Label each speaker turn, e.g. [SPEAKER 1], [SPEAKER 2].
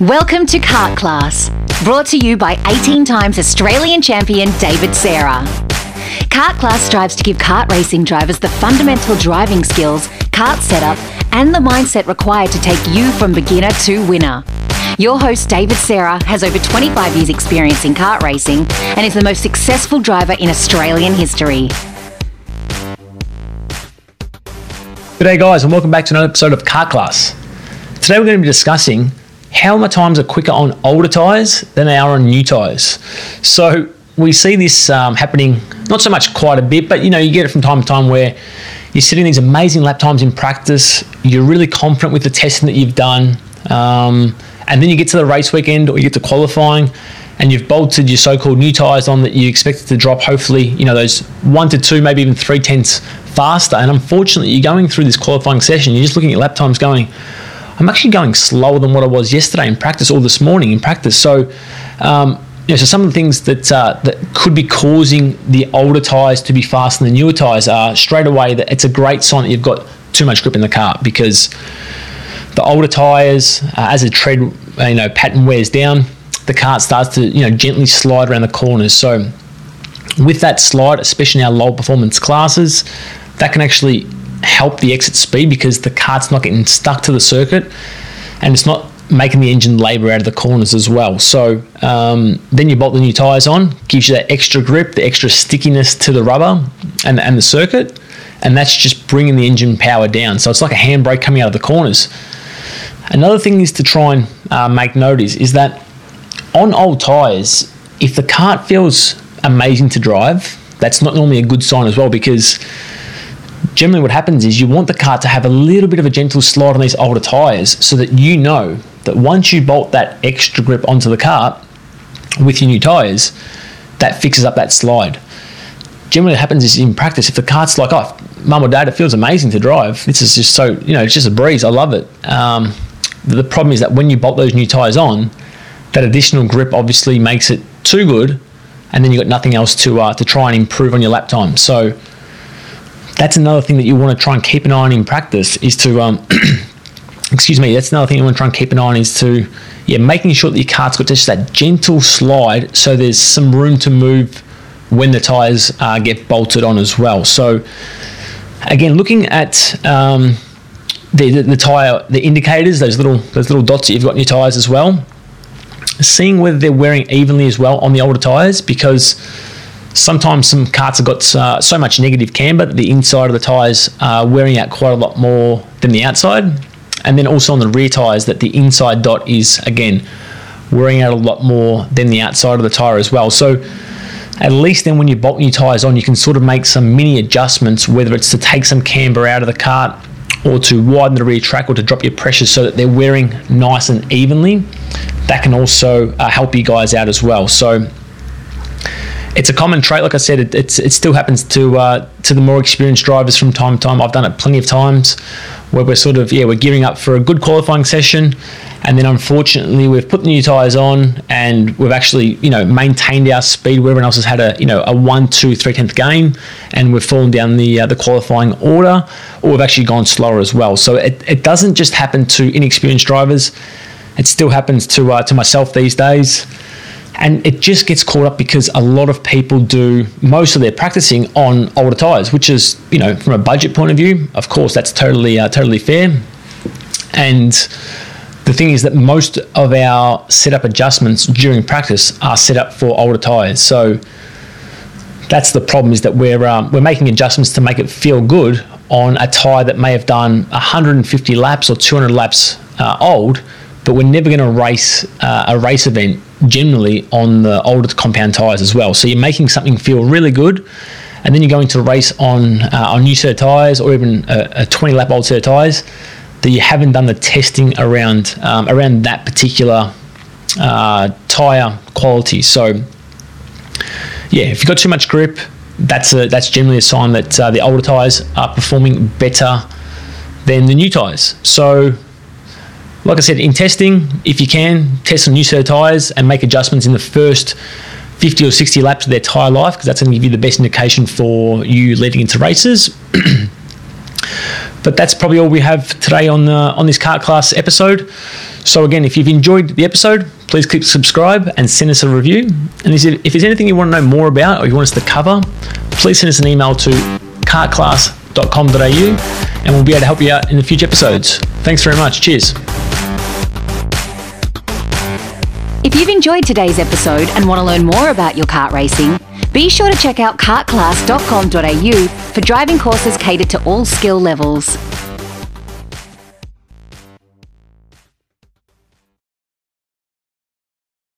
[SPEAKER 1] Welcome to Kart Class, brought to you by 18 times Australian champion David Serra. Kart Class strives to give kart racing drivers the fundamental driving skills, kart setup, and the mindset required to take you from beginner to winner. Your host, David Serra, has over 25 years' experience in kart racing and is the most successful driver in Australian history.
[SPEAKER 2] G'day, guys, and welcome back to another episode of Kart Class. Today, we're going to be discussing how my times are quicker on older tyres than they are on new tyres. So, we see this um, happening not so much quite a bit, but you know, you get it from time to time where you're sitting these amazing lap times in practice, you're really confident with the testing that you've done, um, and then you get to the race weekend or you get to qualifying and you've bolted your so-called new tyres on that you expected to drop hopefully you know those one to two maybe even three tenths faster and unfortunately you're going through this qualifying session you're just looking at lap times going i'm actually going slower than what i was yesterday in practice or this morning in practice so um, you know, so some of the things that uh, that could be causing the older tyres to be faster than the newer tyres are straight away that it's a great sign that you've got too much grip in the car because the older tyres, uh, as the tread you know pattern wears down, the kart starts to you know gently slide around the corners. So with that slide, especially in our low performance classes, that can actually help the exit speed because the kart's not getting stuck to the circuit and it's not making the engine labour out of the corners as well. So um, then you bolt the new tyres on, gives you that extra grip, the extra stickiness to the rubber and, and the circuit, and that's just bringing the engine power down. So it's like a handbrake coming out of the corners. Another thing is to try and uh, make note is, is that on old tyres, if the kart feels amazing to drive, that's not normally a good sign as well because generally what happens is you want the kart to have a little bit of a gentle slide on these older tyres so that you know that once you bolt that extra grip onto the kart with your new tyres, that fixes up that slide. Generally, what happens is in practice, if the kart's like, oh, mum or dad, it feels amazing to drive. This is just so, you know, it's just a breeze. I love it. Um, the problem is that when you bolt those new tyres on, that additional grip obviously makes it too good, and then you've got nothing else to uh, to try and improve on your lap time. So that's another thing that you want to try and keep an eye on in practice is to um, excuse me. That's another thing you want to try and keep an eye on is to yeah making sure that your kart's got just that gentle slide, so there's some room to move when the tires uh, get bolted on as well. So again, looking at um, the, the, the tire, the indicators, those little those little dots that you've got in your tires as well. Seeing whether they're wearing evenly as well on the older tires, because sometimes some karts have got uh, so much negative camber that the inside of the tires are wearing out quite a lot more than the outside, and then also on the rear tires that the inside dot is again wearing out a lot more than the outside of the tire as well. So at least then when you bolt new tires on, you can sort of make some mini adjustments, whether it's to take some camber out of the kart or to widen the rear track or to drop your pressure so that they're wearing nice and evenly. That can also uh, help you guys out as well. So it's a common trait. Like I said, it, it still happens to uh, to the more experienced drivers from time to time. I've done it plenty of times where we're sort of yeah we're gearing up for a good qualifying session, and then unfortunately we've put the new tires on and we've actually you know maintained our speed where everyone else has had a you know a one two three tenth gain, and we've fallen down the uh, the qualifying order, or we've actually gone slower as well. So it, it doesn't just happen to inexperienced drivers. It still happens to uh, to myself these days and it just gets caught up because a lot of people do most of their practicing on older tires, which is you know from a budget point of view, of course that's totally uh, totally fair. And the thing is that most of our setup adjustments during practice are set up for older tires, so that's the problem is that we're um, we're making adjustments to make it feel good on a tire that may have done 150 laps or 200 laps uh, old, but we're never going to race uh, a race event generally on the older compound tyres as well. So you're making something feel really good, and then you're going to race on uh, on new set of tyres or even a, a 20 lap old set of tyres that you haven't done the testing around um, around that particular uh, tyre quality. So yeah, if you've got too much grip, that's a, that's generally a sign that uh, the older tyres are performing better than the new tyres. So like I said, in testing, if you can, test some new set of tyres and make adjustments in the first 50 or 60 laps of their tyre life because that's going to give you the best indication for you leading into races. But that's probably all we have today on the, on this kart class episode. So again, if you've enjoyed the episode, please click subscribe and send us a review. And if there's anything you want to know more about or you want us to cover, please send us an email to kartclass.com.au and we'll be able to help you out in the future episodes. Thanks very much. Cheers.
[SPEAKER 1] If you've enjoyed today's episode and want to learn more about your kart racing, be sure to check out kartclass.com.au for driving courses catered to all skill levels.